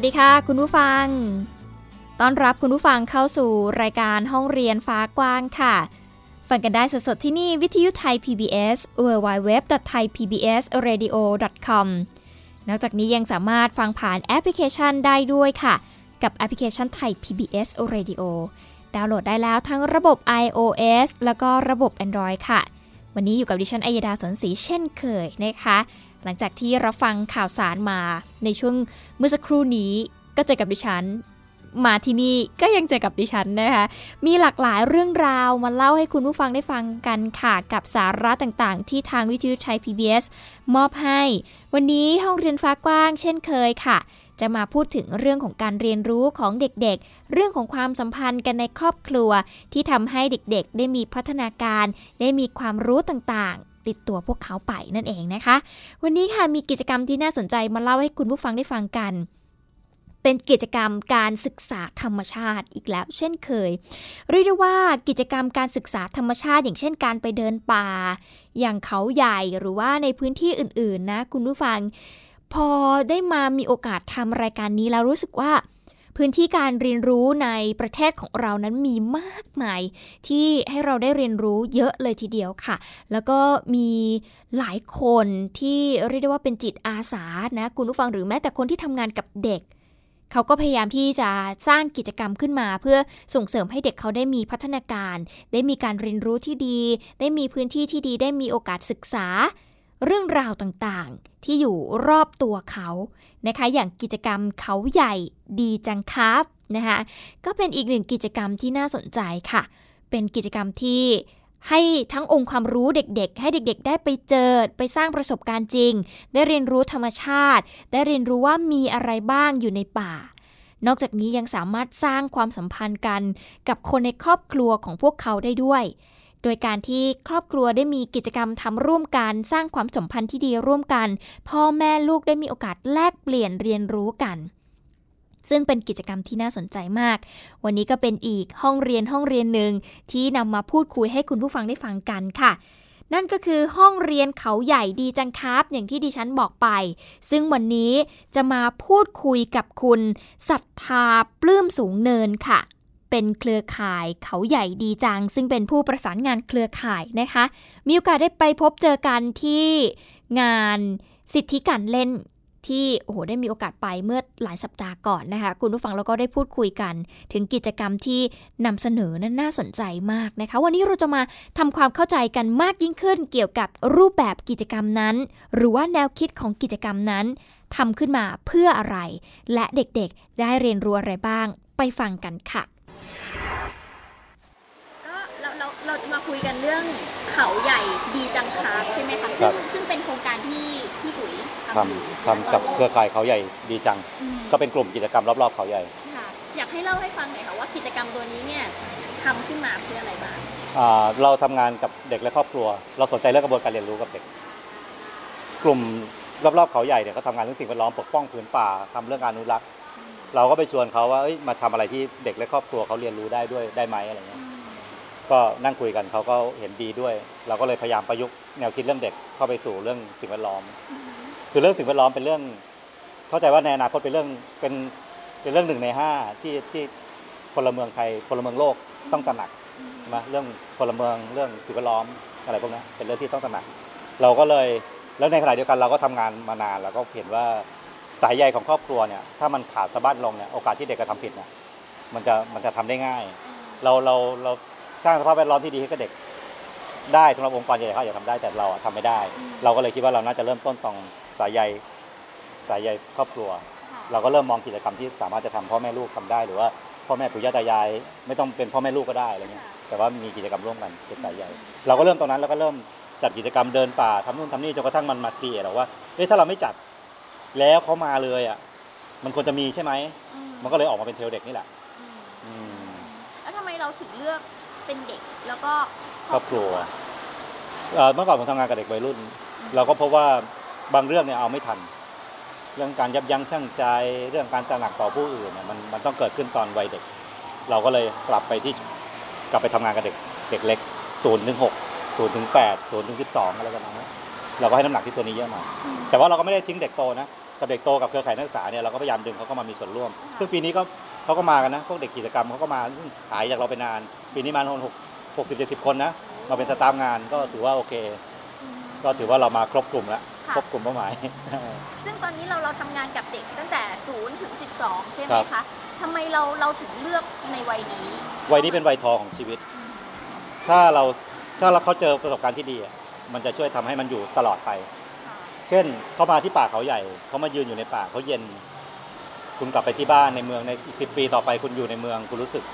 วัสดีค่ะ คุณผู้ฟัง ต้อนรับคุณผู้ฟังเข้าสู่รายการห้องเรียนฟ้ากว้างค่ะ ฟังกันได้สดๆที่นี่วิทยุไทย PBS www.thaipbsradio.com นอกจากนี้ยังสามารถฟังผ่านแอปพลิเคชันได้ด้วยค่ะ กับแอปพลิเคชันไทย PBS Radio ดาวน์โหลดได้แล้วทั้งระบบ iOS แล้วก็ระบบ Android ค่ะ วันนี้อยู่กับดิฉันอัยดาสนศรีเช่นเคยนะคะ หลังจากที่รับฟังข่าวสารมาในช่วงเมื่อสักครู่นี้ก็เจอกับดิฉัน มาที่นี่ก็ยังเจอกับดิฉันนะคะมีหลากหลายเรื่องราวมาเล่าให้คุณผู้ฟังได้ฟังกันค่ะกับสาระต่างๆ ที่ทางวิทยุไทย PBS มอบให้ วันนี้ห้องเรียนฟ้ากว้าง เช่นเคยค่ะ จะมาพูดถึงเรื่องของการเรียนรู้ของเด็กๆ เรื่องของความสัมพันธ์กันในครอบครัว ที่ทำให้เด็กๆ ได้มีพัฒนาการ ได้มีความรู้ต่าง ติดตัวพวกเขาไปนั่นเองนะคะ วันนี้ค่ะมีกิจกรรมที่น่าสนใจมาเล่าให้คุณผู้ฟังได้ฟังกันเป็นกิจกรรมการศึกษาธรรมชาติอีกแล้ว เช่นเคย เรียกได้ว่ากิจกรรมการศึกษาธรรมชาติ อย่างเช่นการไปเดินป่า อย่างเขาใหญ่หรือว่าในพื้นที่อื่น ๆ นะ คุณผู้ฟัง พอได้มามีโอกาสทำรายการนี้แล้วรู้สึกว่า พื้นที่การเรียนรู้ในประเทศของเรานั้นมีมากมาย ที่ให้เราได้เรียนรู้เยอะเลยทีเดียวค่ะ แล้วก็มีหลายคนที่เรียกได้ว่าเป็นจิตอาสานะคุณผู้ฟังหรือแม้แต่คนที่ทำงานกับเด็กเขาก็พยายามที่จะสร้างกิจกรรมขึ้นมา เพื่อส่งเสริมให้เด็กเขาได้มีพัฒนาการ ได้มีการเรียนรู้ที่ดี ได้มีพื้นที่ที่ดี ได้มีโอกาสศึกษา เรื่องราวต่างๆ ที่อยู่รอบตัวเขานะคะ อย่างกิจกรรมเขาใหญ่ดีจังครับนะคะก็เป็นอีกหนึ่งกิจกรรมที่น่าสนใจค่ะ เป็นกิจกรรมที่ให้ทั้งองค์ความรู้เด็กๆ ให้เด็กๆ ได้ไปเจอ ไปสร้างประสบการณ์จริง ได้เรียนรู้ธรรมชาติ ได้เรียนรู้ว่ามีอะไรบ้างอยู่ในป่า นอกจากนี้ยังสามารถสร้างความสัมพันธ์กันกับคนในครอบครัวของพวกเขาได้ด้วย โดยการที่ครอบครัวได้มีกิจกรรมทำร่วมกัน สร้างความสัมพันธ์ที่ดีร่วมกัน พ่อแม่ลูกได้มีโอกาสแลกเปลี่ยนเรียนรู้กัน ซึ่งเป็นกิจกรรมที่น่าสนใจมาก วันนี้ก็เป็นอีกห้องเรียนห้องเรียนหนึ่งที่นำมาพูดคุยให้คุณผู้ฟังได้ฟังกันค่ะนั่นก็คือห้องเรียนเขาใหญ่ดีจังครับ อย่างที่ดิฉันบอกไป ซึ่งวันนี้จะมาพูดคุยกับคุณศรัทธาปลื้มสูงเนินค่ะ เป็นเครือข่ายเขาใหญ่ดีจัง ซึ่งเป็นผู้ประสานงานเครือข่ายนะคะ มีโอกาสได้ไปพบเจอกันที่งานสิทธิการเล่นที่โอ้โหได้มีโอกาสไปเมื่อหลายสัปดาห์ก่อนนะคะ คุณผู้ฟังเราก็ได้พูดคุยกัน ถึงกิจกรรมที่นำเสนอนั้นน่าสนใจมากนะคะ วันนี้เราจะมาทำความเข้าใจกันมากยิ่งขึ้น เกี่ยวกับรูปแบบกิจกรรมนั้น หรือว่าแนวคิดของกิจกรรมนั้นทำขึ้นมาเพื่ออะไร และเด็กๆ ได้เรียนรู้อะไรบ้างไปฟังกันค่ะ ก็เราเราเราจะมาคุยกันเรื่องเขาใหญ่ดีจังครับใช่ไหมคะซึ่งซึ่งเป็นโครงการที่ที่ปุ๋ยทำทำกับเครือข่ายเขาใหญ่ดีจังก็เป็นกลุ่มกิจกรรมรอบๆเขาใหญ่ค่ะอยากให้เล่าให้ฟังหน่อยค่ะว่ากิจกรรมตัวนี้เนี่ยทำขึ้นมาเพื่ออะไรบ้างเราทำงานกับเด็กและครอบครัว เราสนใจเรื่องกระบวนการเรียนรู้กับเด็ก กลุ่มรอบๆเขาใหญ่เนี่ยเขาทำงานเรื่องสิ่งแวดล้อมปกป้องพื้นป่าทำเรื่องการอนุรักษ์ เราก็ไปชวนเขาว่ามาทำอะไรที่เด็กและครอบครัวเขาเรียนรู้ได้ด้วยได้ไหมอะไรเงี้ยก็นั่งคุยกันเขาก็เห็นดีด้วย เราก็เลยพยายามประยุกต์แนวคิดเรื่องเด็กเข้าไปสู่เรื่องสิ่งแวดล้อม คือเรื่องสิ่งแวดล้อมเป็นเรื่อง เข้าใจว่าในอนาคตเป็นเรื่องเป็นเป็นเรื่องหนึ่งในห้าที่ที่พลเมืองไทยพลเมืองโลกต้องตระหนักมาเรื่องพลเมืองเรื่องสิ่งแวดล้อมอะไรพวกนี้เป็นเรื่องที่ต้องตระหนัก เราก็เลยแล้วในขณะเดียวกันเราก็ทำงานมานานเราก็เห็นว่า สายใยของครอบครัวเนี่ยถ้ามันขาดสะบั้นลงเนี่ยโอกาสที่เด็กจะทำผิดเนี่ยมันจะมันจะทำได้ง่าย เราเราเราสร้างสภาพแวดล้อมที่ดีให้กับเด็ก ได้สำหรับองค์กรใหญ่เขาอยากทำได้แต่เราทำไม่ได้เราก็เลยคิดว่าเราน่าจะเริ่มต้นตรงสายใยสายใยครอบครัว เราก็เริ่มมองกิจกรรมที่สามารถจะทำพ่อแม่ลูกทำได้ หรือว่าพ่อแม่ปู่ย่าตายาย ไม่ต้องเป็นพ่อแม่ลูกก็ได้อะไรเงี้ยแต่ว่ามีกิจกรรมร่วมกันเป็นสายใหญ่เราก็เริ่มตรงนั้นแล้วก็เริ่มจัดกิจกรรมเดินป่าทำนู่นทำนี่จนกระทั่งมันมาเคลียร์ว่าเอ้ยถ้าเราไม่จัด แล้วเขามาเลยอะ มันควรจะมีใช่ไหม อืมมันก็เลยออกมาเป็นเทรลเด็กนี่แหละ อืมอืม แล้วทำไมเราถึงเลือกเป็นเด็กแล้วก็ครอบครัวเอ่อเมื่อก่อนผมทำงานกับเด็กวัยรุ่น เราก็พบว่าบางเรื่องเนี่ยเอาไม่ทัน เรื่องการยับยั้งชั่งใจ เรื่องการตระหนักต่อผู้อื่นเนี่ยมันมันต้องเกิดขึ้นตอนวัยเด็ก เราก็เลยกลับไปที่กลับไปทำงานกับเด็กเด็กเล็กศูนย์ถึงหกศูนย์ถึงแปดศูนย์ถึงสิบสองอะไรกันนะเราก็ให้น้ำหนักที่ตัวนี้เยอะหน่อย อืมแต่ว่าเราก็ไม่ได้ทิ้งเด็กโตนะ กับเด็กโตกับเครือข่ายนักศึกษาเนี่ยเราก็พยายามดึงเขาเข้ามามีส่วนร่วมค่ะซึ่งปีนี้ก็เขาก็มากันนะพวกเด็กกิจกรรมเขาก็มาซึ่งหายจากเราไปนาน ปีนี้มาหกหกสิบเจ็ดสิบคนนะมาเป็นสตาฟงานก็ถือว่าโอเคอืมก็ถือว่าเรามาครบกลุ่มแล้วค่ะครบกลุ่มเป้าหมาย ซึ่งตอนนี้เราเราทำงานกับเด็กตั้งแต่0ถึง12ใช่ไหมครับคะทำไมเราเราถึงเลือกในวัยนี้ วัยนี้เป็นวัยทองของชีวิตอืมถ้าเราถ้าเราเขาเจอประสบการณ์ที่ดีอะมันจะช่วยทำให้มันอยู่ตลอดไปค่ะ เช่นเขามาที่ป่าเขาใหญ่เขามายืนอยู่ในป่าเขาเย็น คุณกลับไปที่บ้านในเมืองในสิบปีต่อไปคุณอยู่ในเมืองคุณรู้สึก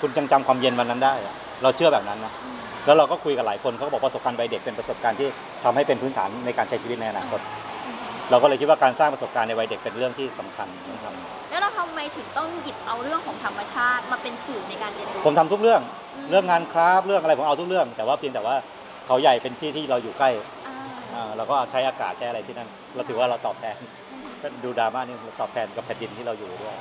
คุณจังจำความเย็นวันนั้นได้อะเราเชื่อแบบนั้นนะอืมแล้วเราก็คุยกับหลายคนเขาก็บอกประสบการณ์วัยเด็กเป็นประสบการณ์ที่ทำให้เป็นพื้นฐานในการใช้ชีวิตในอนาคตอืมเราก็เลยคิดว่าการสร้างประสบการณ์ในวัยเด็กเป็นเรื่องที่สำคัญต้องทำแล้วเราทำไมถึงต้องหยิบเอาเรื่องของธรรมชาติมาเป็นสื่อในการเรียนรู้ผมทำทุกเรื่องอืมเรื่องงานคราฟต์เรื่องอะไรผมเอาทุกเรื่อง แต่ว่าเพียงแต่ว่าเขาใหญ่เป็นที่ที่เราอยู่ใกล้ อ่าอ่าเราก็ใช้อากาศใช้อะไรที่นั่น เราถือว่าเราตอบแทนก็ดูดราม่านี่เราตอบแทนกับแผ่นดินที่เราอยู่ด้วย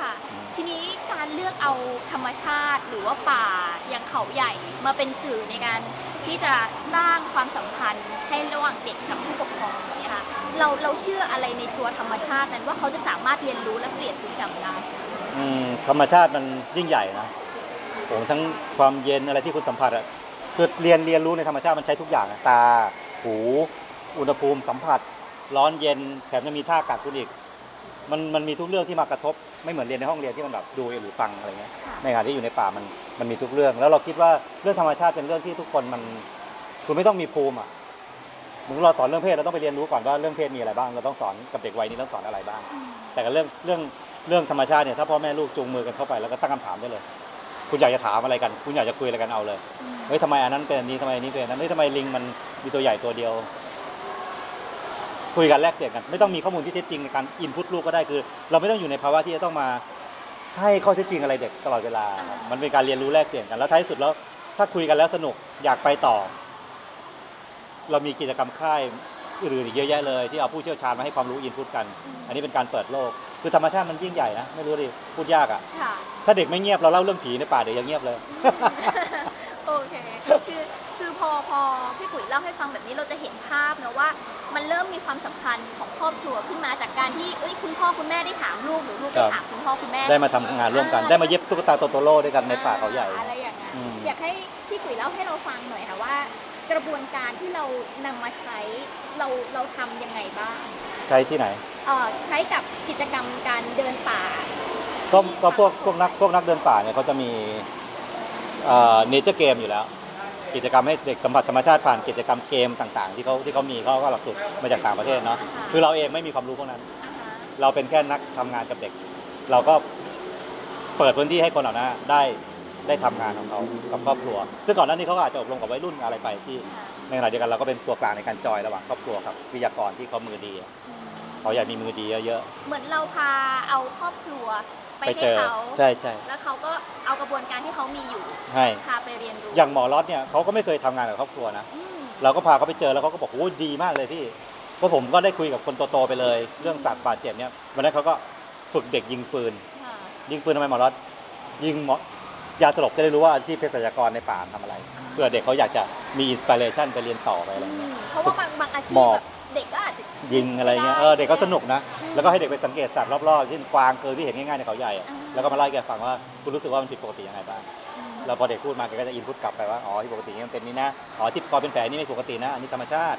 ค่ะอืมทีนี้การเลือกเอาธรรมชาติหรือว่าป่าอย่างเขาใหญ่มาเป็นสื่อในการที่จะสร้างความสัมพันธ์ให้ระหว่างเด็กกับผู้ปกครองอย่างเนี่ยค่ะเราเราเชื่ออะไรในตัวธรรมชาตินั้นว่าเขาจะสามารถเรียนรู้และเปลี่ยนพฤติกรรมได้อืมธรรมชาติมันยิ่งใหญ่นะผมทั้งความเย็นอะไรที่คุณสัมผัสอะคือเรียนเรียนรู้ในธรรมชาติมันใช้ทุกอย่างอะตา หู อุณหภูมิสัมผัส ร้อนเย็นแถมยังมีท่ากัดคุณอีก มันมันมีทุกเรื่องที่มากระทบ ไม่เหมือนเรียนในห้องเรียนที่มันแบบดูหรือฟังอะไรเงี้ยค่ะในขณะที่อยู่ในป่ามันมันมีทุกเรื่อง แล้วเราคิดว่าเรื่องธรรมชาติเป็นเรื่องที่ทุกคนมันคุณไม่ต้องมีภูมิอะเหมือนเราสอนเรื่องเพศเราต้องไปเรียนรู้ก่อนว่าเรื่องเพศมีอะไรบ้าง เราต้องสอนกับเด็กวัยนี้ต้องสอนอะไรบ้างอืมแต่กับเรื่องเรื่องเรื่องธรรมชาติเนี่ยถ้าพ่อแม่ลูกจูงมือกันเข้าไปแล้วก็ตั้งคำถามได้เลย คุณอยากจะถามอะไรกัน คุณอยากจะคุยอะไรกันเอาเลยอืมเฮ้ยทำไมอันนั้นเป็นอันนี้ทำไมอันนี้เป็นอันนั้นเฮ้ยทำไมลิงมัน มีตัวใหญ่ตัวเดียว คุยกันแลกเปลี่ยนกัน ไม่ต้องมีข้อมูลที่เท็จจริงในการอินพุตลูกก็ได้คือ เราไม่ต้องอยู่ในภาวะที่จะต้องมาให้ข้อเท็จจริงอะไรเด็กตลอดเวลาครับมันเป็นการเรียนรู้แลกเปลี่ยนกันแล้วท้ายที่สุดแล้ว ถ้าคุยกันแล้วสนุกอยากไปต่อ เรามีกิจกรรมค่ายอื่นๆอีกเยอะแยะเลย ที่เอาผู้เชี่ยวชาญมาให้ความรู้อินพุตกัน อันนี้เป็นการเปิดโลก คือธรรมชาติมันยิ่งใหญ่นะไม่รู้ดิพูดยากอะ่ะค่ะถ้าเด็กไม่เงียบเราเล่าเรื่องผีในป่าเดี๋ยวยังเงียบเลยโอเคคือคื อพอพอพี่ปุ๋ยเล่าให้ฟังแบบนี้เราจะเห็นภาพนะว่า มันเริ่มมีความสัมพันธ์ของครอบครัวขึ้นมาจากการที่เอ้ยคุณพ่อคุณแม่ได้ถามลูกหรือลูกได้ครับถามคุณพ่อคุณแม่ได้มาทำงานร่วมกัน ได้มาเย็บตุ๊กตาโตโตโร่ด้วยกันในป่าเขาใหญ่อะไรอย่างนั้นอืมอยากให้พี่ปุ๋ยเล่าให้เราฟังหน่อยค่ะว่า กระบวนการที่เรานำมาใช้เราเราทำยังไงบ้าง ใช้ที่ไหนเอ่อใช้กับกิจกรรมการเดินป่าก็ก็พวกพวกนักพวกนักเดินป่าเนี่ยเขาจะมี nature game อยู่แล้ว กิจกรรมให้เด็กสัมผัสธรรมชาติผ่านกิจกรรมเกมต่างๆ ที่เขาที่เขามีเขาก็หลักสูตรมาจากต่างประเทศเนาะค่ะคือเราเองไม่มีความรู้พวกนั้น เราเป็นแค่นักทำงานกับเด็ก เราก็เปิดพื้นที่ให้คนเหล่านั้นได้ได้ทำงานของเขากับครอบครัว ซึ่งก่อนหน้านี้เขาก็อาจจะอบรมกับวัยรุ่นอะไรไปที่ในขณะเดียวกันเราก็เป็นตัวกลางในการจอยระหว่างครอบครัวกับวิทยากรที่เขามือดีอะอืมเขาอยากมีมือดีเยอะเหมือนเราพาเอาครอบครัวๆ ไปไปให้เจอเขาใช่ใช่แล้วเขาก็เอากระบวนการที่เขามีอยู่ให้พาไปเรียนรู้อย่างหมอล็อตเนี่ยเขาก็ไม่เคยทำงานกับครอบครัวนะอืมเราก็พาเขาไปเจอแล้วเขาก็บอกโอ้ดีมากเลยพี่เพราะผมก็ได้คุยกับคนโตๆไปเลย เรื่องสัตว์บาดเจ็บเนี่ยวันนั้นเขาก็ฝึกเด็กยิงปืนค่ะยิงปืนทำไมหมอรัฐยิงหมอยาสลบจะได้รู้ว่าอาชีพเภสัชกรในป่าทำอะไร เพื่อเด็กเขาอยากจะมีอินสปิเรชันไปเรียนต่อไปอะไรอืเงี้ยมเพราะว่าบางบางอาชีพหมอบแบบ เด็กก็อาจจะยิงอะไรเงี้ยด้เออเด็กก็สนุกนะอืมแล้วก็ให้เด็กไปสังเกตสัตว์รอบๆเช่นกวางเกอที่เห็นง่ายๆในเขาใหญ่อะอ่าแล้วก็มาไล่แกฟังว่าคุณรู้สึกว่ามันผิดปกติยังไงบ้างอืมแล้วพอเด็กพูดมาแกก็จะอินพุตกลับไปว่าอ๋อที่ปกตินี่มันเป็นนี่นะอ๋อที่คอเป็นแผลนี่ไม่ปกตินะ อันนี้ธรรมชาติ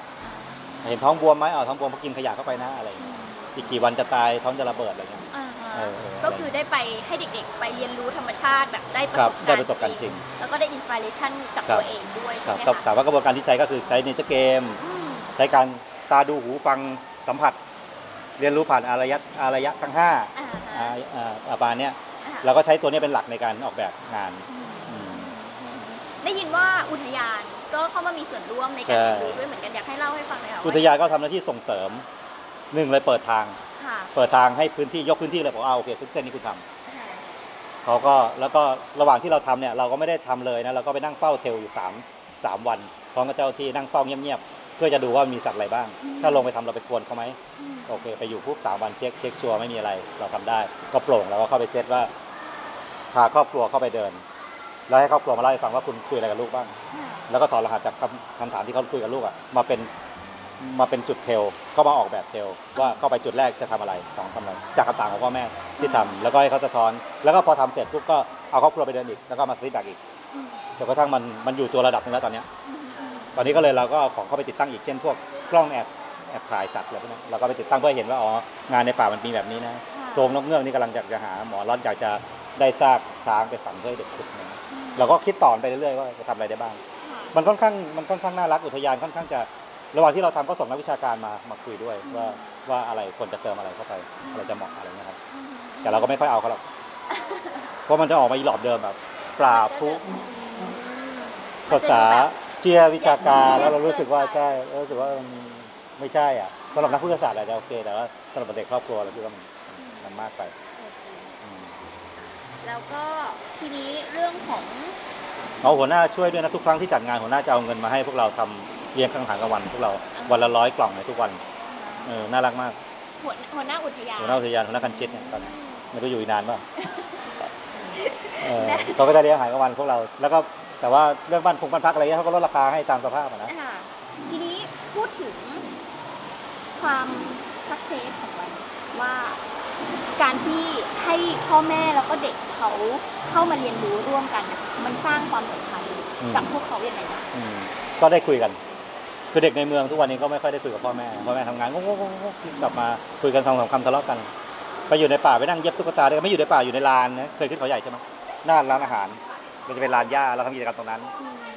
เห็นท้องบวมไหมอ๋อท้องบวมเพราะกินขยะเข้าไปนะอะไรเงี้ยอีกกี่วันจะตายท้องจะระเบิดอะไรเงี้ยอ่าฮะเออเออก็คือได้ไปให้เด็กๆ ไปเรียนรู้ธรรมชาติแบบได้ประครัสบบการณ์ได้ประสบการณ์จริง แล้วก็ได้ inspiration กับครับตัวเองด้วยครัใช่บไหมก็คะแต่ว่ากระบวนการที่ใช้ก็คือใช้ nature game อืมใช้การ ตาดูหูฟังสัมผัส เรียนรู้ผ่านอายตนะอายตนะทั้งห้าอ่าอ่าฮะอ่าประมาณเนี้ยอ่าเราก็ใช้ตัวนี้เป็นหลักในการออกแบบงานอืมอืม ได้ยินว่าอุทยานก็เข้ามามีส่วนร่วมในการใช่เรียนรู้ด้วยเหมือนกันอยากให้เล่าให้ฟังหน่อยค่ะอุทยานก็ทำหน้าที่ส่งเสริมหนึ่งเลยเปิดทาง ค่ะเปิดทางให้พื้นที่ยกพื้นที่เลยบอกเอาโอเคทุกเส้นนี้คุณทำ อ่าเขาก็แล้วก็ระหว่างที่เราทำเนี่ยเราก็ไม่ได้ทำเลยนะเราก็ไปนั่งเฝ้าเทลอยู่3 3วันพร้อมกับเจ้าที่นั่งเฝ้าเงียบๆ เพื่อจะดูว่ามีสัตว์อะไรบ้าง ถ้าลงไปทำเราไปกวนเขาไหมอืมโอเค ไปอยู่ปุ๊บสามวันเช็คเช็คชัวร์ไม่มีอะไร เราทำได้ ก็โปร่งแล้วก็เข้าไปเซตว่า พาครอบครัวเข้าไปเดิน แล้วให้ครอบครัวมาเล่าให้ฟังว่าคุณคุยอะไรกับลูกบ้างค่ะแล้วก็ถอดรหัสจากคำคำถามที่เขาคุยกับลูกอะมาเป็นมาเป็นจุด trail ก็มาออกแบบ trail ว่าเข้าไปจุดแรกจะทำอะไรสองทำอะไร จากคำถามของพ่อแม่ที่ทำแล้วก็ให้เขาสะท้อน แล้วก็พอทำเสร็จปุ๊บก็เอาครอบครัวไปเดินอีกแล้วก็มา feedback อีกอืมจนกระทั่งมันมันอยู่ตัวระดับหนึงแล้วตอนเนี้ยอืมอืม ตอนนี้ก็เลยเราก็เอาของเข้าไปติดตั้งอีกเช่นพวกกล้องแอบแอบถ่ายสัตว์อะไรพวกนี้เราก็ไปติดตั้งเพื่อให้เห็นว่าอ๋องานในป่ามันมีแบบนี้นะค่ะโพรงนกเงือกนี่กำลังอยากจะหาหมอร้อนอยากจะได้ซากช้างไปฝังเพื่อให้เด็กขุดนะอืมเราก็คิดต่อไปเรื่อยๆว่าจะทำอะไรได้บ้างค่ะมันค่อนข้างมันค่อนข้างน่ารักอุทยานค่อนข้างจะระหว่างที่เราทำก็ส่งนักวิชาการมามาคุยด้วยว่าว่าอะไรควรจะเติมอะไรเข้าไปอะไรจะเหมาะอะไรเงี้ยครับอืมแต่เราก็ไม่ค่อยเอาเขาหรอกเพราะมันจะออกมาอีหลอบเดิมแบบปราบผู้อืมภาษา เชียร์วิชาการแล้วเรารู้สึกว่าใช่เรารู้สึกว่ามันไม่ใช่อะสำหรับนักพุทธศาสตร์อาจจะโอเค แต่ว่าสำหรับเด็กครอบครัวเราคิดว่ามันมันมากไปอืมแล้วก็ทีนี้เรื่องของเอาหัวหน้าช่วยด้วยนะทุกครั้งที่จัดงานหัวหน้าจะเอาเงินมาให้พวกเราทำเลี้ยงข้างทางกลางวันพวกเราวันละร้อยกล่องในทุกวันเออน่ารักมากหัวหัวหน้าอุทยานหัวหน้าอุทยานหัวหน้ากันชิดเนี่ยตอนนี้ไม่รู้อยู่อีกนานป่ะเออเขาก็จะเลี้ยงอาหารกลางวันพวกเราแล้วก็ แต่ว่าเรื่องบ้านคงบ้านพักอะไรเงี้ยเขาก็ลดราคาให้ตามสภาพอะนะค่ะทีนี้พูดถึงความสักเซสของมันว่าการที่ให้พ่อแม่แล้วก็เด็กเขาเข้ามาเรียนรู้ร่วมกันน่ะมันสร้างความสัมพันธ์อืม กับพวกเขาอย่างไรบ้างอืมก็ได้คุยกัน คือเด็กในเมืองทุกวันนี้ก็ไม่ค่อยได้คุยกับพ่อแม่พ่อแม่ทำงานงงๆๆกลับมาคุยกันสองสามคำทะเลาะกัน ไปอยู่ในป่าไปนั่งเย็บตุ๊กตาด้วยกันไม่อยู่ในป่าอยู่ในลานนะเคยขึ้นเขาใหญ่ใช่ไหมหน้าร้านอาหาร มันจะเป็นลานหญ้าเราทำกิจกรรมตรงนั้น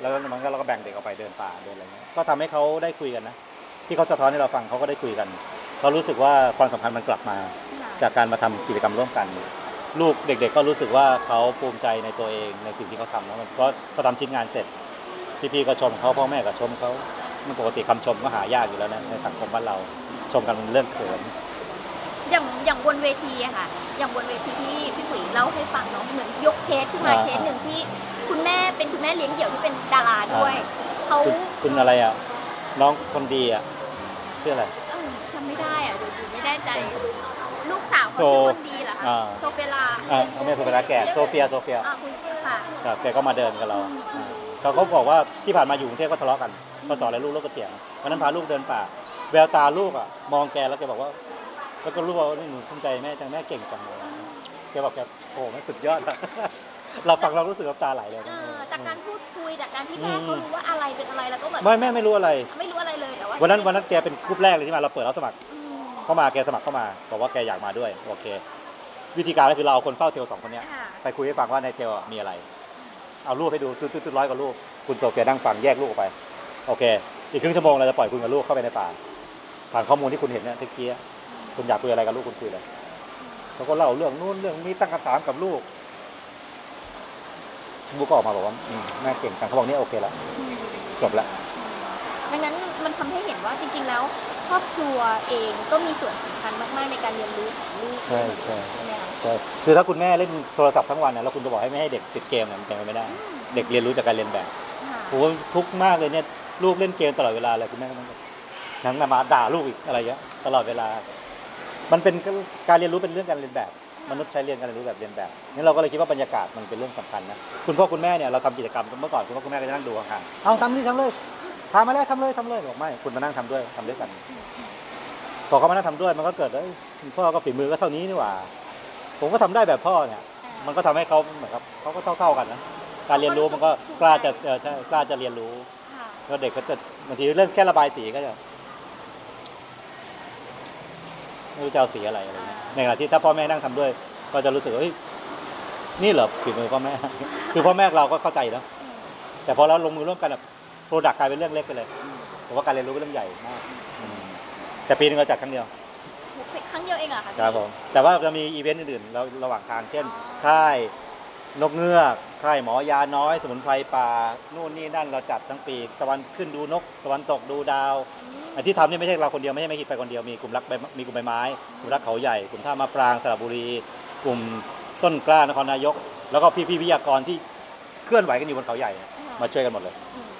แล้วมันก็เราก็แบ่งเด็กออกไปเดินป่าเดินอะไรเงี้ยก็ทำให้เขาได้คุยกันนะ ที่เขาสะท้อนให้เราฟังเขาก็ได้คุยกันเขารู้สึกว่าความสัมพันธ์มันกลับมา จากการมาทำกิจกรรมร่วมกัน ลูกเด็ก ๆ ก็รู้สึกว่าเขาภูมิใจในตัวเองในสิ่งที่เขาทำแล้วมันเพราะเขาทำชิ้นงานเสร็จพี่ๆก็ชมเขาพ่อแม่ก็ชมเขามันปกติคำชมก็หายากอยู่แล้วนะในสังคมบ้านเราชมกันมันเรื่องเขิน อย่างอย่างบนเวทีอะค่ะ อย่างบนเวทีที่พี่ปุ๋ยเล่าให้ฟังเนาะเหมือนยกเคสขึ้นมาอ่า เคสหนึ่งที่คุณแม่เป็นคุณแม่เลี้ยงเดี่ยวที่เป็นดาราด้วยเขาคุณคุณอะไรอะ น้องคนดีอะชื่ออะไร เออจำไม่ได้อะเดี๋ยวอยู่ไม่แน่ใจ ลูกสาวเขาโซชื่อคนดีเหรอคะอ่า โซเฟียลาอ่าไม่ใช่โซเฟียแก่โซเฟียโซเฟียอ่าคุณค่ะครับแกก็มาเดินกับเราอ่าเขาก็บอกว่าที่ผ่านมาอยู่กรุงเทพก็ทะเลาะกันพอสอนอะไรลูกลูกก็เถียงวันนั้นพาลูกเดินป่า แววตาลูกอะมองแกแล้วแกบอกว่า แล้วก็รู้ว่านี่หนูภูมิใจแม่จังแม่เก่งจังเลยแกบอกแกโอ้มันสุดยอดอะเราฟังเรารู้สึกน้ำตาไหลเลยเอนะ อจากการพูดคุยจากการที่แม่อืมเขารู้ว่าอะไรเป็นอะไรแล้วก็เหมือนไม่แม่ไม่รู้อะไร ไม่รู้อะไรเลยแต่ว่าวันนั้นวันนั้นแกเป็นกรุ๊ปแรกเลยที่มาเราเปิดรับสมัครอืมเข้ามาแกสมัครเข้ามาบอกว่าแกอยากมาด้วยโอเค วิธีการก็คือเราเอาคนเฝ้าเทลสองคนเนี้ย ค่ะไปคุยให้ฟังว่าในเทลอะมีอะไร เอารูปให้ดูตื้อๆร้อยกว่ารูป คุณโซเฟียนั่งฟังแยกรูปออกไป โอเค อีกครึ่งชั่วโมงเราจะปล่อยคุณกับลูกเข้าไปในป่าผ่านข้อมูลที่คุณเห็นเนี่ยตะกี้อะ คุณอยากคุยอะไรกับลูกคุณคุยเลยเขาก็เล่าเรื่องนู้นเรื่องนี้ตั้งคำถามกับลูกลูกก็ออกมาบอกว่าอืมแม่เก่งจังเขาบอกเนี่ยโอเคแล้วอืมจบแล้วดังนั้นมันทำให้เห็นว่าจริง ๆ แล้ว ครอบครัวเองก็มีส่วนสำคัญมากๆในการเรียนรู้ของลูกใช่ใช่ใช่ไหมคะใช่คือถ้าคุณแม่เล่นโทรศัพท์ทั้งวันเนี่ยแล้วคุณจะบอกให้ไม่ให้เด็กติดเกมเนี่ยมันเป็นไปไม่ได้ เด็กเรียนรู้จากการเรียนแบบค่ะโอ้โหทุกข์มากเลยเนี่ยลูกเล่นเกมตลอดเวลาเลยคุณแม่ก็ต้องฉันน่ะมาด่าลูกอีกอะไรเงี้ยตลอดเวลา มันเป็นการเรียนรู้เป็นเรื่องการเรียนแบบมนุษย์ใช้เรียนการเรียนรู้แบบเรียนแบบงั้นเราก็เลยคิดว่าบรรยากาศมันเป็นเรื่องสำคัญนะคุณพ่อคุณแม่เนี่ยเราทำกิจกรรมเมื่อก่อนคุณพ่อคุณแม่ก็จะนั่งดูห่างๆเอาทำนี่ทำเลยทำมาแล้วทำเลยทำเลยบอกไม่คุณมานั่งทำด้วยทำด้วยกันพอเขามานั่งทำด้วยมันก็เกิดเอ้ยคุณพ่อก็ฝีมือก็เท่านี้นี่หว่า ผมก็ทำได้แบบพ่อเนี่ย มันก็ทำให้เขาเหมือนกับเขาก็เท่าๆกันนะการเรียนรู้มันก็กล้าจะเออใช่กล้าจะเรียนรู้ค่ะแล้วเด็กก็จะบางทีเรื่องแค่ระบายสีก็จะ ไม่รู้จะเอาสีอะไรอะไรเงี้ยในขณะที่ถ้าพ่อแม่นั่งทำด้วย ก็จะรู้สึกว่าเฮ้ยนี่เหรอฝีมือพ่อแม่ คือพ่อแม่เราก็เข้าใจนะแต่พอเราลงมือร่วมกันแบบproduct กลายเป็นเรื่องเล็กไปเลยผมว่าการเรียนรู้เป็นเรื่องใหญ่มากอืมแต่ปีนึงเราจัดครั้งเดียวครั้งเดียวเองเหรอคะครับผมแต่ว่าจะมีอีเวนต์อื่นๆเราระหว่างทางเช่นอ๋อค่ายนกเงือกค่ายหมอยาน้อย สมุนไพรป่านู่นนี่นั่นเราจัดทั้งปี ตะวันขึ้นดูนก ตะวันตกดูดาวอืม ไอ้ที่ทำนี่ไม่ใช่เราคนเดียวไม่ใช่ไม่คิดไปคนเดียวมีกลุ่มรักใบมีกลุ่มใบไม้กลุ่มรักเขาใหญ่กลุ่มท่ามะปรางสระบุรี กลุ่มต้นกล้านครนายก แล้วก็พี่ๆวิทยากรที่เคลื่อนไหวกันอยู่บนเขาใหญ่เนี่ยมาช่วยกันหมดเลยอืม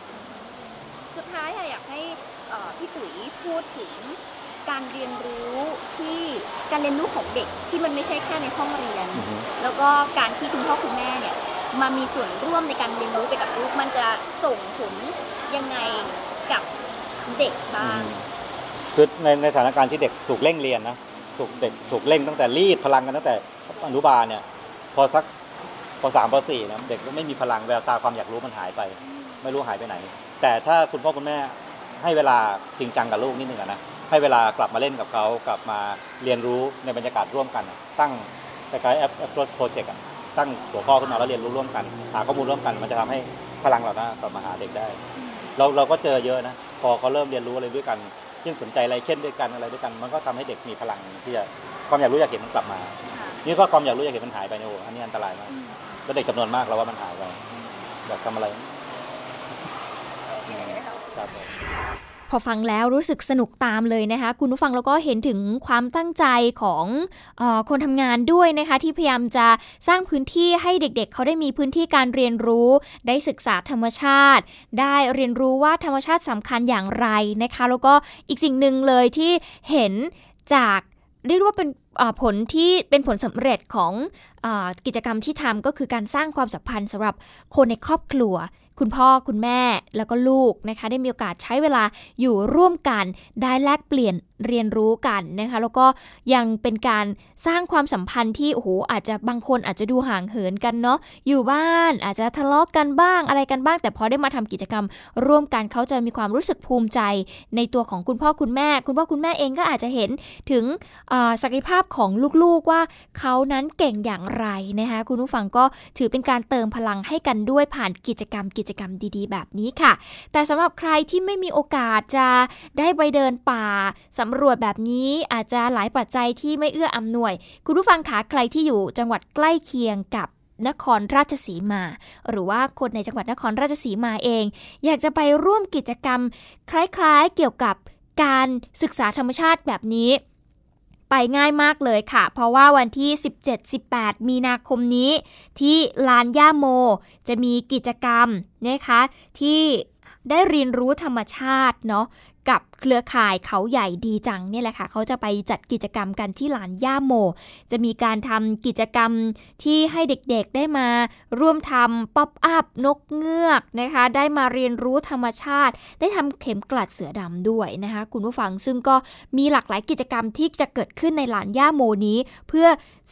สุดท้ายอะอยากให้เอ่อพี่ปุ๋ยพูดถึงการเรียนรู้ที่การเรียนรู้ของเด็กที่มันไม่ใช่แค่ในห้องเรียนอือฮึแล้วก็การที่คุณพ่อคุณแม่เนี่ยมามีส่วนร่วมในการเรียนรู้ไปกับลูกมันจะส่งผลยังไงกับ เด็กบ้างคือในในสถานการณ์ที่เด็กถูกเร่งเรียนนะถูกเด็กถูกเร่งตั้งแต่รีดพลังกันตั้งแต่อนุบาลเนี่ย พอสักพอสามพอสี่นะเด็กก็ไม่มีพลังแววตาความอยากรู้มันหายไป ไม่รู้หายไปไหน แต่ถ้าคุณพ่อคุณแม่ให้เวลาจริงจังกับลูกนิดนึงนะให้เวลากลับมาเล่นกับเขากลับมาเรียนรู้ในบรรยากาศร่วมกัน ตั้งคล้ายแอปแอปโปรเจกต์ตั้งหัวข้อขึ้นมาแล้วเรียนรู้ร่วมกัน หาข้อมูลร่วมกัน มันจะทำให้พลังเรานะกลับมาหาเด็กได้ เราเราก็เจอเยอะนะ พอเขาเริ่มเรียนรู้อะไรด้วยกันยิ่งสนใจอะไรเช่นด้วยกันอะไรด้วยกัน มันก็ทำให้เด็กมีพลังที่จะความอยากรู้อยากเห็นมันกลับมาค่ะนี่ก็ความอยากรู้อยากเห็นมันหายไปเนี่ยโอ้โหอันนี้อันตรายมากอืมแล้วเด็กจำนวนมากเราว่ามันหายไปอยากทำอะไรอืมครับผม พอฟังแล้วรู้สึกสนุกตามเลยนะคะ คุณผู้ฟังแล้วก็เห็นถึงความตั้งใจของออคนทำงานด้วยนะคะ ที่พยายามจะสร้างพื้นที่ให้เด็กๆเขาได้มีพื้นที่การเรียนรู้ ได้ศึกษาธรรมชาติ ได้เรียนรู้ว่าธรรมชาติสำคัญอย่างไรนะคะ แล้วก็อีกสิ่งหนึ่งเลยที่เห็นจากเรียกว่าเป็นผลที่เป็นผลสำเร็จของอกิจกรรมที่ทำก็คือการสร้างความสัมพันธ์สำหรับคนในครอบครัว คุณพ่อคุณแม่แล้วก็ลูกนะคะ ได้มีโอกาสใช้เวลาอยู่ร่วมกันได้แลกเปลี่ยนเรียนรู้กันนะคะแล้วก็ยังเป็นการสร้างความสัมพันธ์ที่โอ้โหอาจจะบางคนอาจจะดูห่างเหินกันเนาะอยู่บ้านอาจจะทะเลาะกันบ้างอะไรกันบ้าง แต่พอได้มาทำกิจกรรม ร่วมกันเขาจะมีความรู้สึกภูมิใจ ในตัวของคุณพ่อคุณแม่ คุณพ่อคุณแม่เองก็อาจจะเห็นถึงศักยภาพของลูกๆว่าเขานั้นเก่งอย่างไรนะคะคุณผู้ฟังก็ถือเป็นการเติมพลังให้กันด้วยผ่านกิจกรรม กิจกรรมดี ๆ แบบนี้ค่ะ แต่สำหรับใครที่ไม่มีโอกาสจะได้ไปเดินป่าสำรวจแบบนี้อาจจะหลายปัจจัยที่ไม่เอื้ออำนวย คุณผู้ฟังคะใครที่อยู่จังหวัดใกล้เคียงกับนครราชสีมา หรือว่าคนในจังหวัดนครราชสีมาเอง อยากจะไปร่วมกิจกรรม คล้ายๆเกี่ยวกับการศึกษาธรรมชาติแบบนี้ ไปง่ายมากเลยค่ะ เพราะว่าวันที่ 17-18 มีนาคมนี้ ที่ลานย่าโม จะมีกิจกรรมนะคะที่ได้เรียนรู้ธรรมชาติเนาะกับเครือข่ายเขาใหญ่ดีจังเนี่ยแหละค่ะเขาจะไปจัดกิจกรรมกันที่ลานย่าโม จะมีการทำกิจกรรมที่ให้เด็กๆได้มาร่วมทำป๊อปอัพนกเงือกนะคะ ได้มาเรียนรู้ธรรมชาติ ได้ทำเข็มกลัดเสือดำด้วยนะคะคุณผู้ฟังซึ่งก็มีหลากหลายกิจกรรมที่จะเกิดขึ้นในลานย่าโมนี้ เพื่อ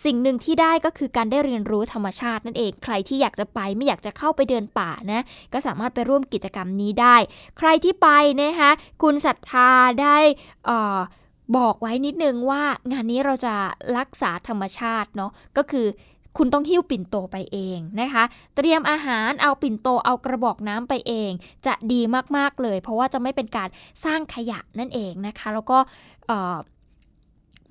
สิ่งหนึ่งที่ได้ก็คือการได้เรียนรู้ธรรมชาตินั่นเองใครที่อยากจะไปไม่อยากจะเข้าไปเดินป่านะก็สามารถไปร่วมกิจกรรมนี้ได้ ใครที่ไปนะคะคุณศรัทธาได้บอกไว้นิดนึงว่างานนี้เราจะรักษาธรรมชาติเนาะก็คือคุณต้องหิ้วปิ่นโตไปเองนะคะ เตรียมอาหารเอาปิ่นโตเอากระบอกน้ำไปเอง จะดีมากๆเลย เพราะว่าจะไม่เป็นการสร้างขยะนั่นเองนะคะ แล้วก็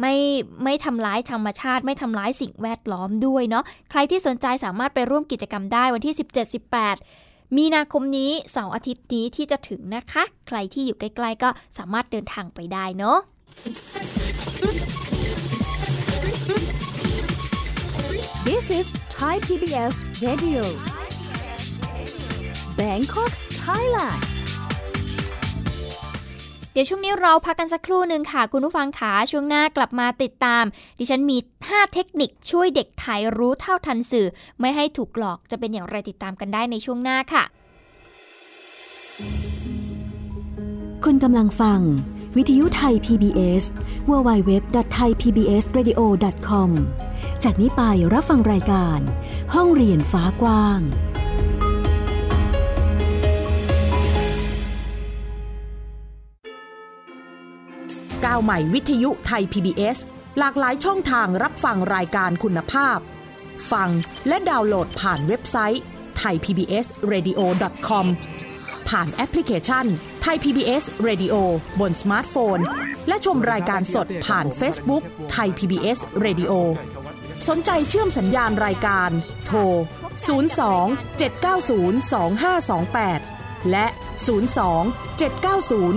ไม่ไม่ทำร้ายธรรมชาติ ไม่ทำร้ายสิ่งแวดล้อมด้วยเนาะใครที่สนใจสามารถไปร่วมกิจกรรมได้วันที่ 17-18 มีนาคมนี้เสาร์อาทิตย์นี้ที่จะถึงนะคะ ใครที่อยู่ใกล้ๆก็สามารถเดินทางไปได้เนาะ This is Thai PBS Radio Bangkok Thailand เดี๋ยวช่วงนี้เราพักกันสักครู่หนึ่งค่ะ คุณผู้ฟังขาช่วงหน้ากลับมาติดตาม ดิฉันมี 5 เทคนิคช่วยเด็กไทยรู้เท่าทันสื่อ ไม่ให้ถูกหลอกจะเป็นอย่างไรติดตามกันได้ในช่วงหน้าค่ะ คุณกำลังฟัง วิทยุไทย PBS www.thaipbsradio.com จากนี้ไปรับฟังรายการ ห้องเรียนฟ้ากว้างก้าวใหม่วิทยุไทย PBS หลากหลายช่องทางรับฟังรายการคุณภาพ ฟังและดาวน์โหลดผ่านเว็บไซต์ thaipbsradio.com ผ่านแอปพลิเคชันไทย PBS Radio บนสมาร์ทโฟน และชมรายการสดผ่าน Facebook ไทย PBS Radio สนใจเชื่อมสัญญาณรายการ โทร 02 790 2528 และ 02 790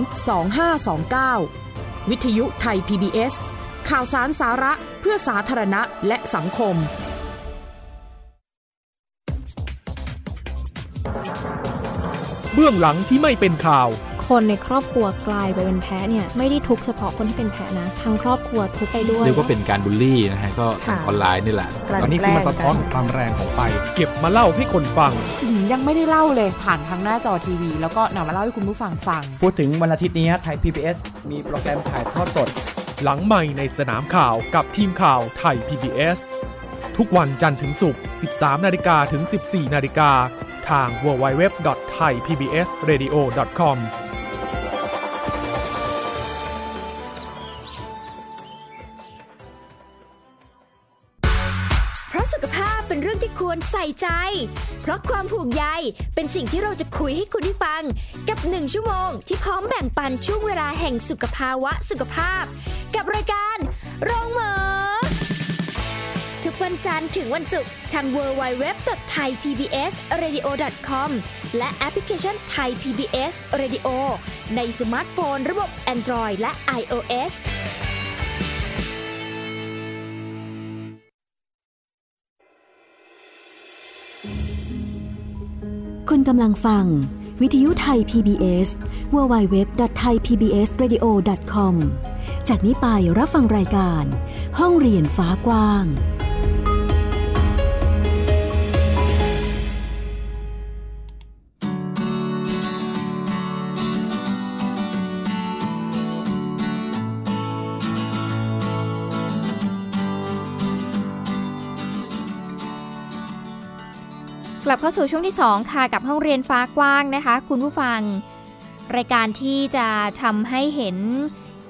2529 วิทยุไทย PBS ข่าวสารสาระเพื่อสาธารณะและสังคม เบื้องหลังที่ไม่เป็นข่าว คนในครอบครัวกลายไปเป็นแพ้เนี่ยไม่ได้ทุกข์เฉพาะคนที่เป็นแพ้นะทั้งครอบครัวทุกข์ไปด้วยเรียกว่าเป็นการบูลลี่นะฮะก็ค่ะออนไลน์นี่แหละกลั่นอันนี้แกคือล้งมันสะท้อนกัความแรงของไฟเก็บมาเล่าให้คนฟังอืมยังไม่ได้เล่าเลยผ่านทางหน้าจอทีวี แล้วก็นำมาเล่าให้คุณผู้ฟังฟัง พูดถึงวันอาทิตย์นี้ไทย PBS มีโปรแกรมถ่ายทอดสด หลังใหม่ในสนามข่าวกับทีมข่าวไทย PBS ทุกวันจันทร์ถึงศุกร์ 13 นาฬิกาถึง 14 นาฬิกา ทาง www.thaipbsradio.com เพราะสุขภาพเป็นเรื่องที่ควรใส่ใจ เพราะความห่วงใยเป็นสิ่งที่เราจะคุยให้คุณได้ฟัง กับหนึ่งชั่วโมงที่พร้อมแบ่งปันช่วงเวลาแห่งสุขภาวะสุขภาพ กับรายการ โรงหมอ ทุกวันจันทร์ถึงวันศุกร์ทาง www.thaipbsradio.com และแอปพลิเคชัน Thai PBS Radio ในสมาร์ทโฟนระบบ Android และ iOS คุณกำลังฟัง วิทยุไทย PBS www.thaipbsradio.com จากนี้ไปรับฟังรายการ ห้องเรียนฟ้ากว้าง กลับเข้าสู่ช่วงที่ 2 ค่ะกับห้องเรียนฟ้ากว้างนะคะ คุณผู้ฟัง รายการที่จะทำให้เห็น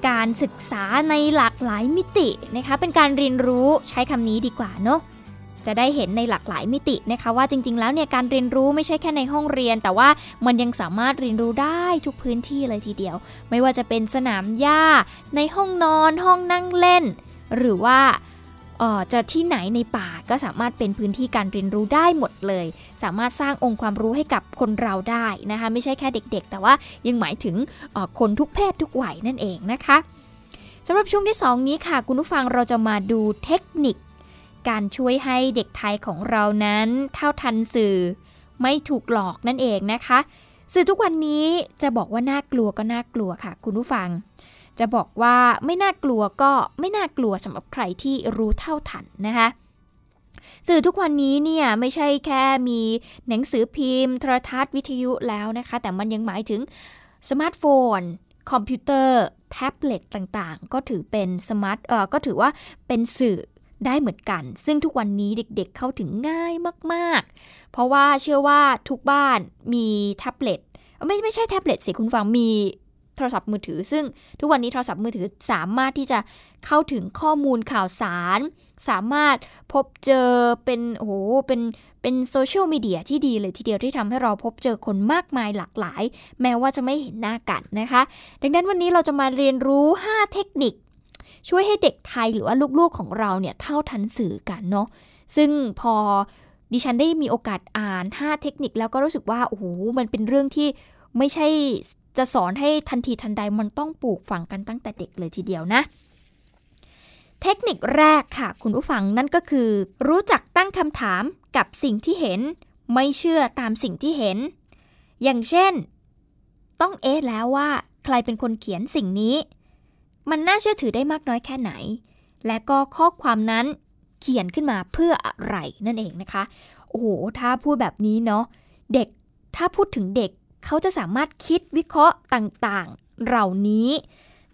การศึกษาในหลากหลายมิตินะคะ เป็นการเรียนรู้ใช้คำนี้ดีกว่าเนาะจะได้เห็นในหลากหลายมิตินะคะว่าจริง ๆ แล้วเนี่ยการเรียนรู้ไม่ใช่แค่ในห้องเรียน แต่ว่ามันยังสามารถเรียนรู้ได้ทุกพื้นที่เลยทีเดียว ไม่ว่าจะเป็นสนามหญ้า ในห้องนอนห้องนั่งเล่น หรือว่า จะที่ไหนในป่าก็สามารถเป็นพื้นที่การเรียนรู้ได้หมดเลย สามารถสร้างองค์ความรู้ให้กับคนเราได้นะคะไม่ใช่แค่เด็กๆ แต่ว่ายังหมายถึงออคนทุกเพศทุกวัยนั่นเองนะคะสำหรับช่วงที่ 2 นี้ค่ะ คุณผู้ฟังเราจะมาดูเทคนิค การช่วยให้เด็กไทยของเรานั้นเท่าทันสื่อไม่ถูกหลอกนั่นเองนะคะ สื่อทุกวันนี้จะบอกว่าน่ากลัวก็น่ากลัวค่ะ คุณผู้ฟัง จะบอกว่าไม่น่ากลัวก็ไม่น่ากลัวสำหรับใครที่รู้เท่าทันนะคะสื่อทุกวันนี้เนี่ยไม่ใช่แค่มีหนังสือพิมพ์ โทรทัศน์วิทยุแล้วนะคะ แต่มันยังหมายถึงสมาร์ทโฟน คอมพิวเตอร์ แท็บเล็ตต่างๆ ก็ถือเป็นสมาร์ทเออก็ถือว่าเป็นสื่อได้เหมือนกัน ซึ่งทุกวันนี้เด็กๆเข้าถึงง่ายมากๆ เพราะว่าเชื่อว่าทุกบ้านมีแท็บเล็ตไม่ไม่ใช่แท็บเล็ตสิคุณฟังมี โทรศัพท์มือถือ ซึ่งทุกวันนี้โทรศัพท์มือถือสามารถที่จะเข้าถึงข้อมูลข่าวสาร สามารถพบเจอเป็นโอ้โหเป็นเป็นโซเชียลมีเดียที่ดีเลยทีเดียวที่ทำให้เราพบเจอคนมากมายหลากหลาย แม้ว่าจะไม่เห็นหน้ากันนะคะ ดังนั้นวันนี้เราจะมาเรียนรู้ 5 เทคนิค ช่วยให้เด็กไทยหรือว่าลูกๆของเราเนี่ยเท่าทันสื่อกันเนาะซึ่งพอดิฉันได้มีโอกาสอ่าน 5 เทคนิคแล้วก็รู้สึกว่า โอ้โห มันเป็นเรื่องที่ไม่ใช่ จะสอนให้ทันทีทันใดมันต้องปลูกฝังกันตั้งแต่เด็กเลยทีเดียวนะ เทคนิคแรกค่ะคุณผู้ฟังนั่นก็คือ รู้จักตั้งคำถามกับสิ่งที่เห็น ไม่เชื่อตามสิ่งที่เห็น อย่างเช่น ต้องเอ๊ะแล้วว่า ใครเป็นคนเขียนสิ่งนี้ มันน่าเชื่อถือได้มากน้อยแค่ไหน และก็ข้อความนั้นเขียนขึ้นมาเพื่ออะไรนั่นเองนะคะ โอ้โห ถ้าพูดแบบนี้เนาะ เด็ก ถ้าพูดถึงเด็ก เขาจะสามารถคิดวิเคราะห์ต่างๆ เหล่านี้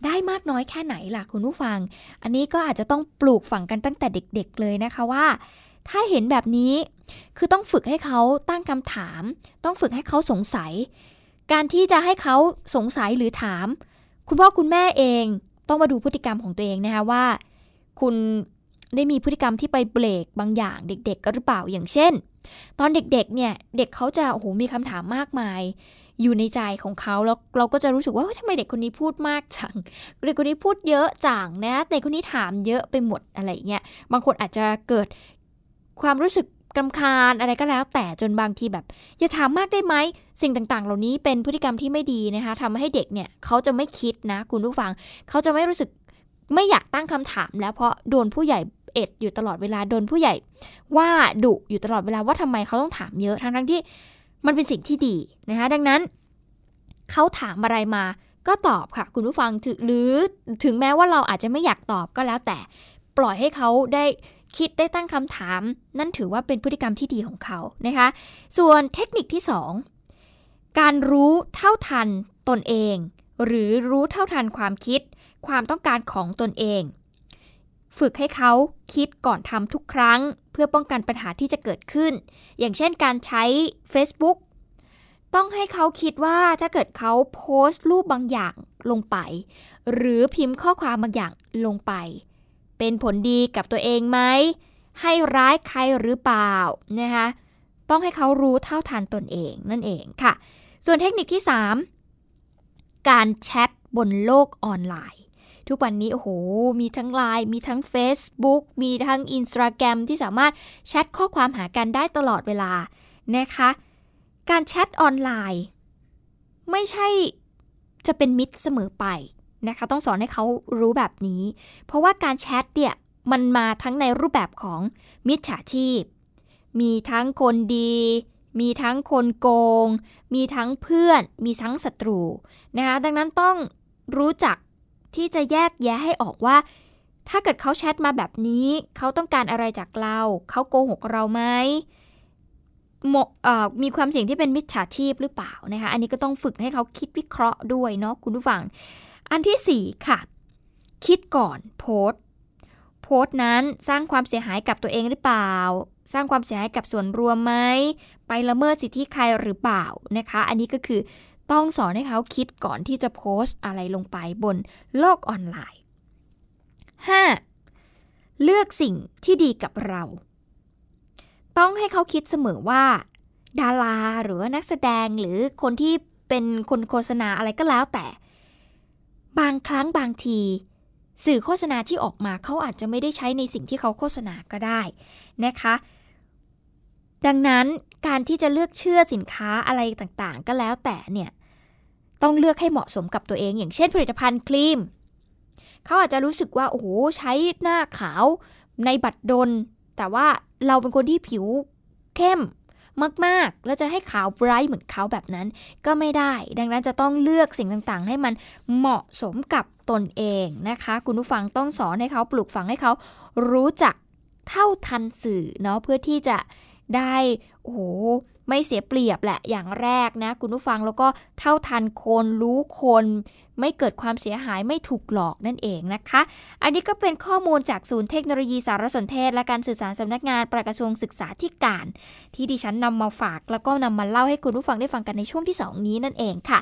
ได้มากน้อยแค่ไหนล่ะคุณผู้ฟัง อันนี้ก็อาจจะต้องปลูกฝังกันตั้งแต่เด็กๆเลยนะคะว่า ถ้าเห็นแบบนี้ คือต้องฝึกให้เขาตั้งคำถาม ต้องฝึกให้เขาสงสัย การที่จะให้เขาสงสัยหรือถาม คุณพ่อคุณแม่เอง ต้องมาดูพฤติกรรมของตัวเองนะคะว่า คุณ ได้มีพฤติกรรมที่ไปเบรกบางอย่างเด็ก ๆ ก็หรือเปล่าอย่างเช่น ตอนเด็กๆเนี่ยเด็กเขาจะโอ้โหมีคำถามมากมาย อยู่ในใจของเขาแล้วเราก็จะรู้สึกว่าทำไมเด็กคนนี้พูดมากจังเด็กคนนี้พูดเยอะจังนะเด็กคนนี้ถามเยอะไปหมดอะไรเงี้ยบางคนอาจจะเกิดความรู้สึกกำคาญอะไรก็แล้วแต่จนบางทีแบบ อย่าถามมากได้ไหมสิ่งต่างๆ เหล่านี้เป็นพฤติกรรมที่ไม่ดีนะคะทำให้เด็กเนี่ยเขาจะไม่คิดนะ คุณผู้ฟัง เขาจะไม่รู้สึกไม่อยากตั้งคำถามแล้วเพราะโดนผู้ใหญ่ เอ็ดอยู่ตลอดเวลาโดนผู้ใหญ่ ว่าดุอยู่ตลอดเวลาว่าทำไมเขาต้องถามเยอะทั้งๆที่มันเป็นสิ่งที่ดีนะคะดังนั้นเขาถามอะไรมาก็ตอบค่ะคุณผู้ฟังถึงหรือถึงแม้ว่าเราอาจจะไม่อยากตอบก็แล้ว แต่ปล่อยให้เขาได้คิดได้ตั้งคำถาม นั่นถือว่าเป็นพฤติกรรมที่ดีของเขานะคะ ส่วนเทคนิคที่ 2 การรู้เท่าทันตนเอง หรือรู้เท่าทันความคิด ความต้องการของตนเอง ฝึกให้เขา คิดก่อนทำทุกครั้ง เพื่อป้องกันปัญหาที่จะเกิดขึ้น อย่างเช่นการใช้ Facebook ต้องให้เขาคิดว่าถ้าเกิดเขาโพสต์รูปบางอย่างลงไป หรือพิมพ์ข้อความบางอย่างลงไป เป็นผลดีกับตัวเองไหม ให้ร้ายใครหรือเปล่านะคะต้องให้เขารู้เท่าทันตนเองนั่นเองค่ะ ส่วนเทคนิคที่ 3 การแชทบนโลกออนไลน์ ทุกวันนี้โอ้โห มีทั้งไลน์มีทั้ง Facebook มีทั้ง Instagram ที่สามารถแชทข้อความหากันได้ตลอดเวลานะคะ การแชทออนไลน์ ไม่ใช่จะเป็นมิตรเสมอไปนะคะ ต้องสอนให้เขารู้แบบนี้ เพราะว่าการแชทเนี่ยมันมาทั้งในรูปแบบของมิจฉาชีพ มีทั้งคนดี มีทั้งคนโกง มีทั้งเพื่อน มีทั้งศัตรูนะคะ ดังนั้นต้องรู้จัก ที่จะแยกแยะให้ออกว่า ถ้าเกิดเขาแชทมาแบบนี้ เขาต้องการอะไรจากเรา เขาโกหกเราไหมมีความเสี่ยงที่เป็นมิจฉาชีพหรือเปล่านะคะ อันนี้ก็ต้องฝึกให้เขาคิดวิเคราะห์ด้วยเนาะคุณผู้ฟัง อันที่ 4 ค่ะ คิดก่อนโพสต์ โพสต์นั้นสร้างความเสียหายกับตัวเองหรือเปล่า สร้างความเสียหายกับส่วนรวมไหม ไปละเมิดสิทธิใครหรือเปล่านะคะ อันนี้ก็คือ ต้องสอนให้เขาคิดก่อนที่จะโพสต์อะไรลงไปบนโลกออนไลน์ 5. เลือกสิ่งที่ดีกับเรา ต้องให้เขาคิดเสมอว่า ดาราหรือนักแสดงหรือคนที่เป็นคนโฆษณาอะไรก็แล้วแต่ บางครั้งบางที สื่อโฆษณาที่ออกมาเขาอาจจะไม่ได้ใช้ในสิ่งที่เขาโฆษณาก็ได้นะคะ ดังนั้น การที่จะเลือกเชื่อสินค้าอะไรต่างๆ ก็แล้วแต่เนี่ยต้องเลือกให้เหมาะสมกับตัวเอง อย่างเช่นผลิตภัณฑ์ครีมเขาอาจจะรู้สึกว่าโอ้โหใช้หน้าขาวในบัตรดลแต่ว่าเราเป็นคนที่ผิวเข้มมากๆ แล้วจะให้ขาวไบรท์เหมือนเขาแบบนั้นก็ไม่ได้ ดังนั้นจะต้องเลือกสิ่งต่างๆ ให้มันเหมาะสมกับตนเองนะคะ คุณผู้ฟังต้องสอนให้เขาปลูกฝังให้เขารู้จักเท่าทันสื่อเนาะเพื่อที่จะ ได้โอ้โหไม่เสียเปรียบแหละอย่างแรกนะ คุณผู้ฟังแล้วก็เท่าทันคนรู้คน ไม่เกิดความเสียหายไม่ถูกหลอกนั่นเองนะคะ อันนี้ก็เป็นข้อมูลจากศูนย์เทคโนโลยีสารสนเทศ และการสื่อสารสำนักงานประกระทรวงศึกษาธิการ ที่ดิฉันนำมาฝาก แล้วก็นำมาเล่าให้คุณผู้ฟังได้ฟังกันในช่วงที่ 2 นี้นั่นเองค่ะ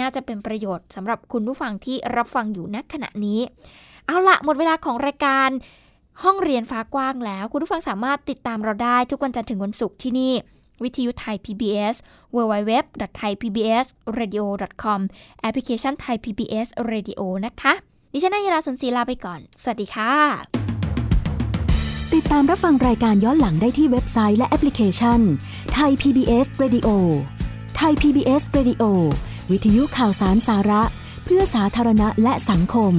น่าจะเป็นประโยชน์สำหรับคุณผู้ฟังที่รับฟังอยู่ณขณะนี้ เอาละหมดเวลาของรายการ ห้องเรียนฟ้ากว้างแล้ว คุณผู้ฟังสามารถติดตามเราได้ทุกวันจันทร์ถึงวันศุกร์ที่นี่ วิทยุไทย PBS www.thaipbsradio.com แอปพลิเคชันไทย PBS Radio นะคะ ดิฉันนายราสนศีลาไปก่อน สวัสดีค่ะ ติดตามรับฟังรายการย้อนหลังได้ที่เว็บไซต์และแอปพลิเคชันไทย PBS Radio ไทย PBS Radio วิทยุข่าวสารสาระ เพื่อสาธารณะและสังคม